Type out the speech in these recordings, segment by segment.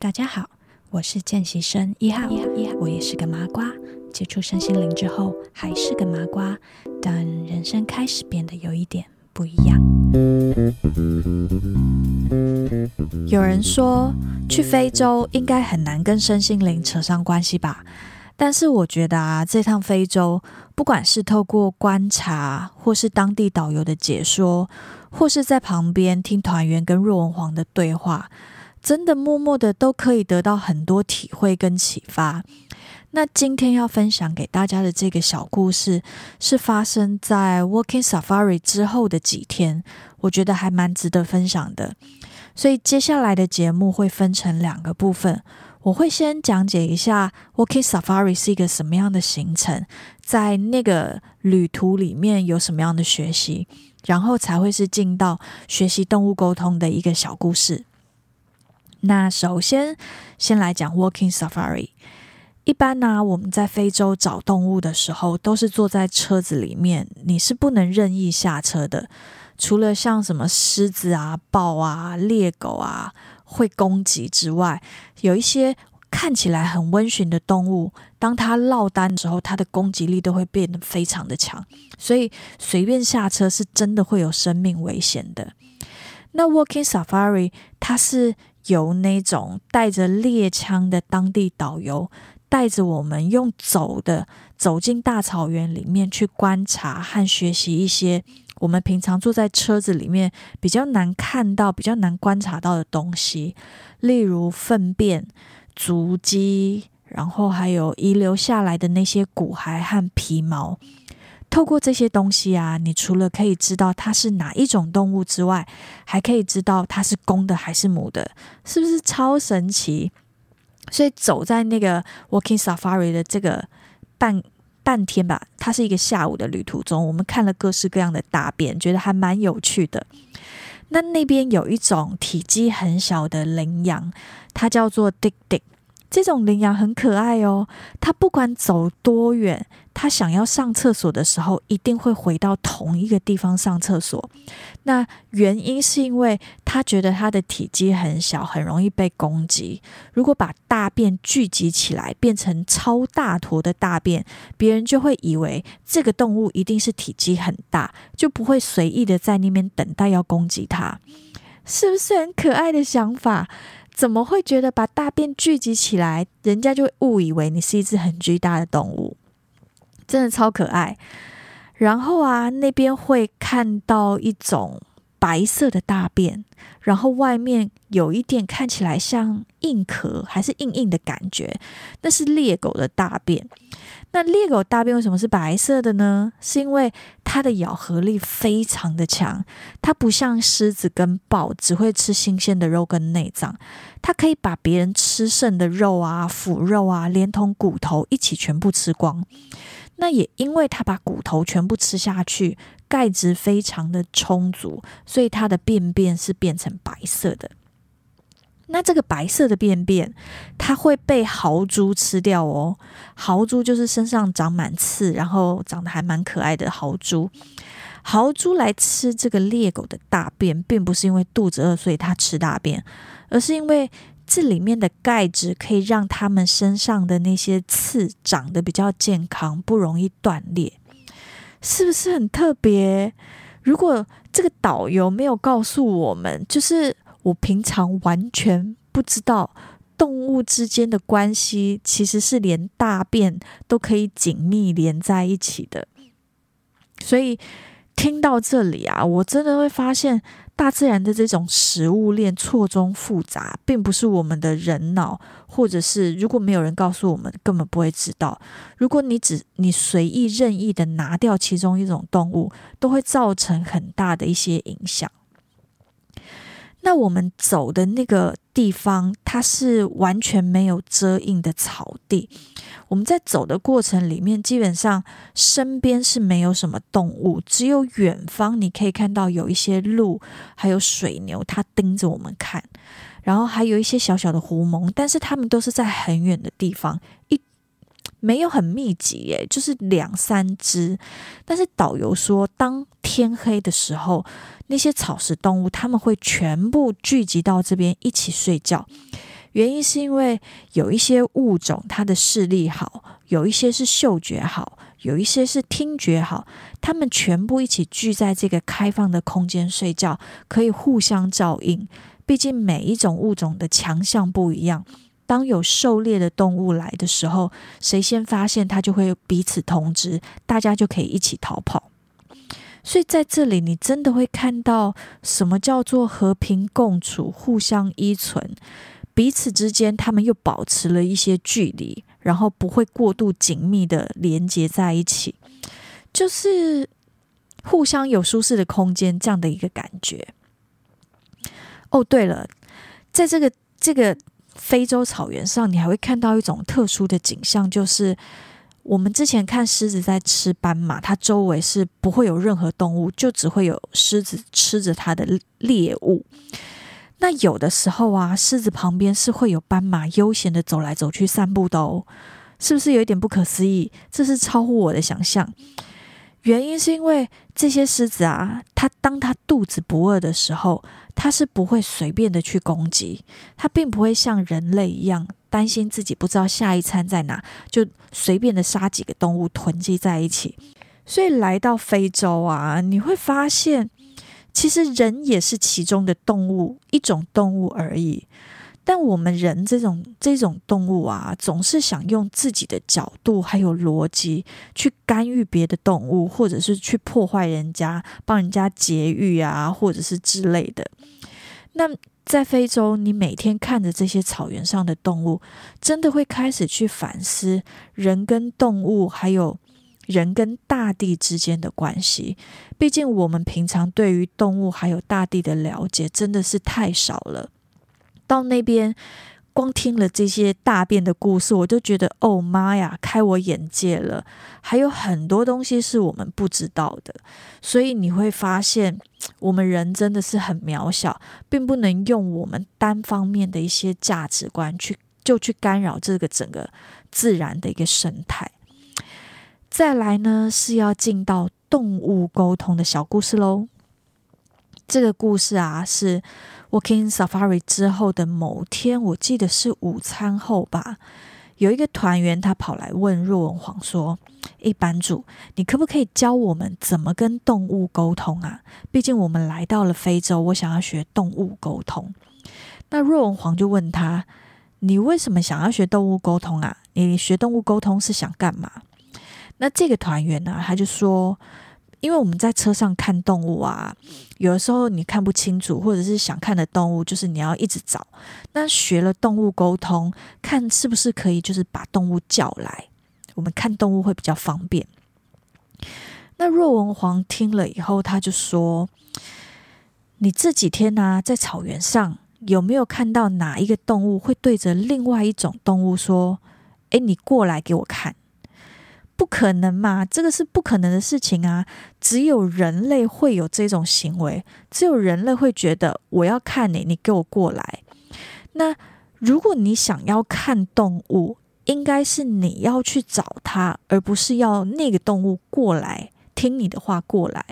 大家好，我是见习生一号，一号，我也是个麻瓜。接触身心灵之后，还是个麻瓜，但人生开始变得有一点不一样。有人说，去非洲应该很难跟身心灵扯上关系吧？但是我觉得啊，这趟非洲，不管是透过观察，或是当地导游的解说，或是在旁边听团员跟若文黄的对话，真的默默的都可以得到很多体会跟启发。那今天要分享给大家的这个小故事，是发生在 Walking Safari 之后的几天，我觉得还蛮值得分享的。所以接下来的节目会分成两个部分。我会先讲解一下 Walking Safari 是一个什么样的行程，在那个旅途里面有什么样的学习，然后才会是进到学习动物沟通的一个小故事。那首先先来讲 Walking Safari。一般呢、我们在非洲找动物的时候，都是坐在车子里面，你是不能任意下车的，除了像什么狮子啊、豹啊、猎狗啊。会攻击之外，有一些看起来很温驯的动物，当它落单之后，它的攻击力都会变得非常的强，所以随便下车是真的会有生命危险的。那 Walking Safari 它是由那种带着猎枪的当地导游带着我们用走的走进大草原里面去观察和学习一些。我们平常坐在车子里面比较难看到、比较难观察到的东西，例如粪便、足迹，然后还有遗留下来的那些骨骸和皮毛。透过这些东西啊，你除了可以知道它是哪一种动物之外，还可以知道它是公的还是母的，是不是超神奇？所以走在那个 Walking Safari 的这个半。半天吧，它是一个下午的旅途中，我们看了各式各样的大便，觉得还蛮有趣的。那那边有一种体积很小的羚羊，它叫做 Dick Dick。这种羚羊很可爱哦，它不管走多远，它想要上厕所的时候，一定会回到同一个地方上厕所。那原因是因为它觉得它的体积很小，很容易被攻击。如果把大便聚集起来，变成超大坨的大便，别人就会以为这个动物一定是体积很大，就不会随意的在那边等待要攻击它。是不是很可爱的想法？怎么会觉得把大便聚集起来，人家就会误以为你是一只很巨大的动物？真的超可爱。然后啊，那边会看到一种白色的大便，然后外面有一点看起来像硬壳，还是硬硬的感觉，那是猎狗的大便。那猎狗大便为什么是白色的呢？是因为它的咬合力非常的强，它不像狮子跟豹只会吃新鲜的肉跟内脏，它可以把别人吃剩的肉啊、腐肉啊，连同骨头一起全部吃光。那也因为它把骨头全部吃下去，钙质非常的充足，所以它的便便是变成白色的。那这个白色的便便，它会被豪猪吃掉哦。豪猪就是身上长满刺，然后长得还蛮可爱的豪猪。豪猪来吃这个猎狗的大便，并不是因为肚子饿，所以它吃大便，而是因为这里面的钙质可以让它们身上的那些刺长得比较健康，不容易断裂。是不是很特别？如果这个导游没有告诉我们，就是。我平常完全不知道动物之间的关系，其实是连大便都可以紧密连在一起的。所以听到这里啊，我真的会发现大自然的这种食物链错综复杂，并不是我们的人脑，或者是如果没有人告诉我们，根本不会知道。如果你只你随意任意的拿掉其中一种动物，都会造成很大的一些影响。那我们走的那个地方，它是完全没有遮荫的草地。我们在走的过程里面，基本上身边是没有什么动物，只有远方你可以看到有一些鹿，还有水牛，它盯着我们看。然后还有一些小小的狐獴，但是它们都是在很远的地方，一没有很密集耶，就是两三只。但是导游说，当天黑的时候，那些草食动物他们会全部聚集到这边一起睡觉，原因是因为有一些物种它的视力好，有一些是嗅觉好，有一些是听觉好，它们全部一起聚在这个开放的空间睡觉，可以互相照应。毕竟每一种物种的强项不一样，当有狩猎的动物来的时候，谁先发现它就会彼此通知，大家就可以一起逃跑。所以在这里，你真的会看到什么叫做和平共处、互相依存，彼此之间他们又保持了一些距离，然后不会过度紧密的连接在一起，就是互相有舒适的空间这样的一个感觉。哦，对了，在这个这个非洲草原上，你还会看到一种特殊的景象，就是我们之前看狮子在吃斑马，它周围是不会有任何动物，就只会有狮子吃着它的猎物。那有的时候啊，狮子旁边是会有斑马悠闲的走来走去散步的哦，是不是有一点不可思议？这是超乎我的想象。原因是因为这些狮子啊，它当它肚子不饿的时候，它是不会随便的去攻击，它并不会像人类一样担心自己不知道下一餐在哪，就随便的杀几个动物囤积在一起。所以来到非洲啊，你会发现，其实人也是其中的动物，一种动物而已。但我们人这种这种动物啊，总是想用自己的角度还有逻辑去干预别的动物，或者是去破坏人家，帮人家节育啊，或者是之类的。那在非洲，你每天看着这些草原上的动物，真的会开始去反思人跟动物，还有人跟大地之间的关系。毕竟我们平常对于动物还有大地的了解，真的是太少了。到那边，光听了这些大便的故事，我就觉得哦妈呀，开我眼界了！还有很多东西是我们不知道的，所以你会发现，我们人真的是很渺小，并不能用我们单方面的一些价值观去就去干扰这个整个自然的一个生态。再来呢，是要进到动物沟通的小故事喽。这个故事啊，是 Working Safari 之后的某天，我记得是午餐后吧，有一个团员他跑来问若文黄说：“诶，版主，你可不可以教我们怎么跟动物沟通啊？毕竟我们来到了非洲，我想要学动物沟通。”那若文黄就问他：“你为什么想要学动物沟通啊？你学动物沟通是想干嘛？”那这个团员呢，他就说。因为我们在车上看动物啊，有的时候你看不清楚，或者是想看的动物，就是你要一直找。那学了动物沟通，看是不是可以，就是把动物叫来，我们看动物会比较方便。那若文黄听了以后，他就说：“你这几天呢、啊，在草原上有没有看到哪一个动物会对着另外一种动物说：‘诶，你过来给我看’？”不可能嘛，这个是不可能的事情啊！只有人类会有这种行为，只有人类会觉得我要看你，你给我过来。那如果你想要看动物，应该是你要去找它，而不是要那个动物过来听你的话过来。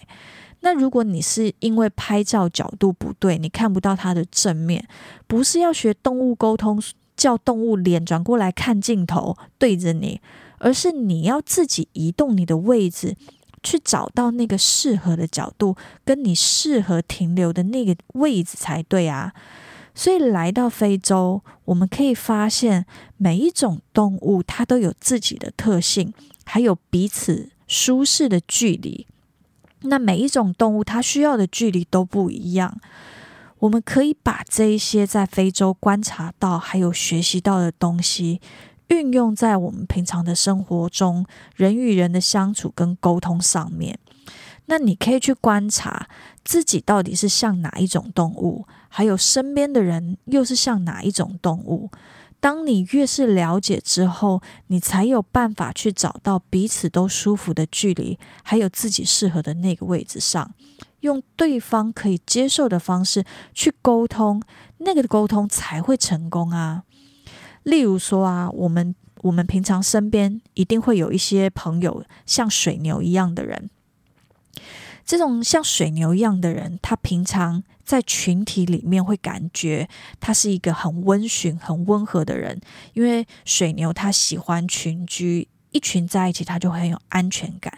那如果你是因为拍照角度不对，你看不到它的正面，不是要学动物沟通，叫动物脸转过来看镜头对着你。而是你要自己移动你的位置，去找到那个适合的角度，跟你适合停留的那个位置才对啊！所以来到非洲，我们可以发现每一种动物它都有自己的特性，还有彼此舒适的距离。那每一种动物它需要的距离都不一样。我们可以把这一些在非洲观察到还有学习到的东西。运用在我们平常的生活中，人与人的相处跟沟通上面。那你可以去观察自己到底是像哪一种动物，还有身边的人又是像哪一种动物。当你越是了解之后，你才有办法去找到彼此都舒服的距离，还有自己适合的那个位置上，用对方可以接受的方式去沟通，那个沟通才会成功啊。例如说啊，我们我们平常身边一定会有一些朋友像水牛一样的人。这种像水牛一样的人，他平常在群体里面会感觉他是一个很温驯、很温和的人，因为水牛他喜欢群居，一群在一起他就很有安全感。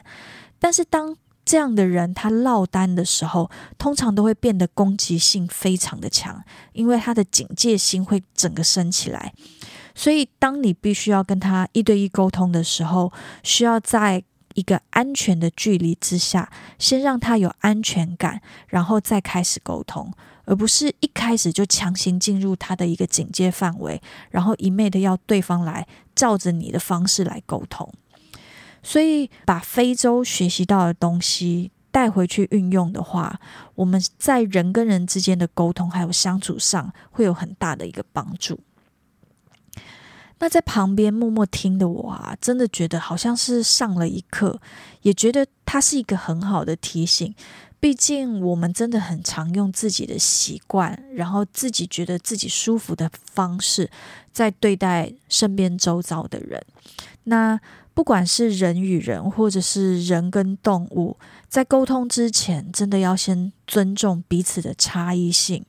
但是当这样的人他落单的时候，通常都会变得攻击性非常的强，因为他的警戒心会整个升起来。所以当你必须要跟他一对一沟通的时候，需要在一个安全的距离之下，先让他有安全感，然后再开始沟通，而不是一开始就强行进入他的一个警戒范围，然后一昧的要对方来照着你的方式来沟通。所以，把非洲学习到的东西带回去运用的话，我们在人跟人之间的沟通还有相处上，会有很大的一个帮助。那在旁边默默听的我啊，真的觉得好像是上了一课，也觉得它是一个很好的提醒。毕竟我们真的很常用自己的习惯，然后自己觉得自己舒服的方式，在对待身边周遭的人。那不管是人与人，或者是人跟动物，在沟通之前，真的要先尊重彼此的差异性。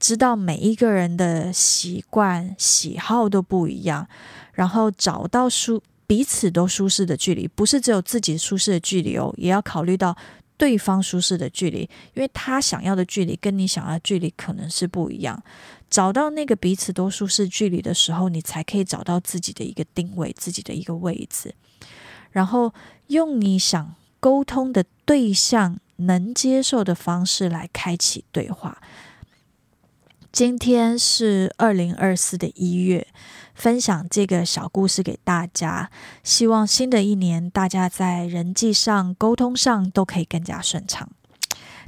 知道每一个人的习惯、喜好都不一样，然后找到舒彼此都舒适的距离，不是只有自己舒适的距离哦，也要考虑到对方舒适的距离，因为他想要的距离跟你想要的距离可能是不一样。找到那个彼此都舒适距离的时候，你才可以找到自己的一个定位，自己的一个位置，然后用你想沟通的对象能接受的方式来开启对话。今天是二零二四的一月，分享这个小故事给大家。希望新的一年大家在人际上、沟通上都可以更加顺畅。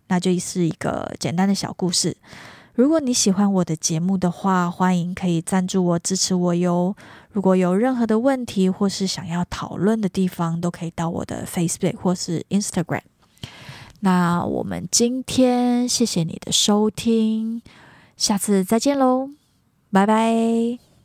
那就是一个简单的小故事。如果你喜欢我的节目的话，欢迎可以赞助我、支持我哟。如果有任何的问题或是想要讨论的地方，都可以到我的 Facebook 或是 Instagram。那我们今天谢谢你的收听。下次再见喽，拜拜。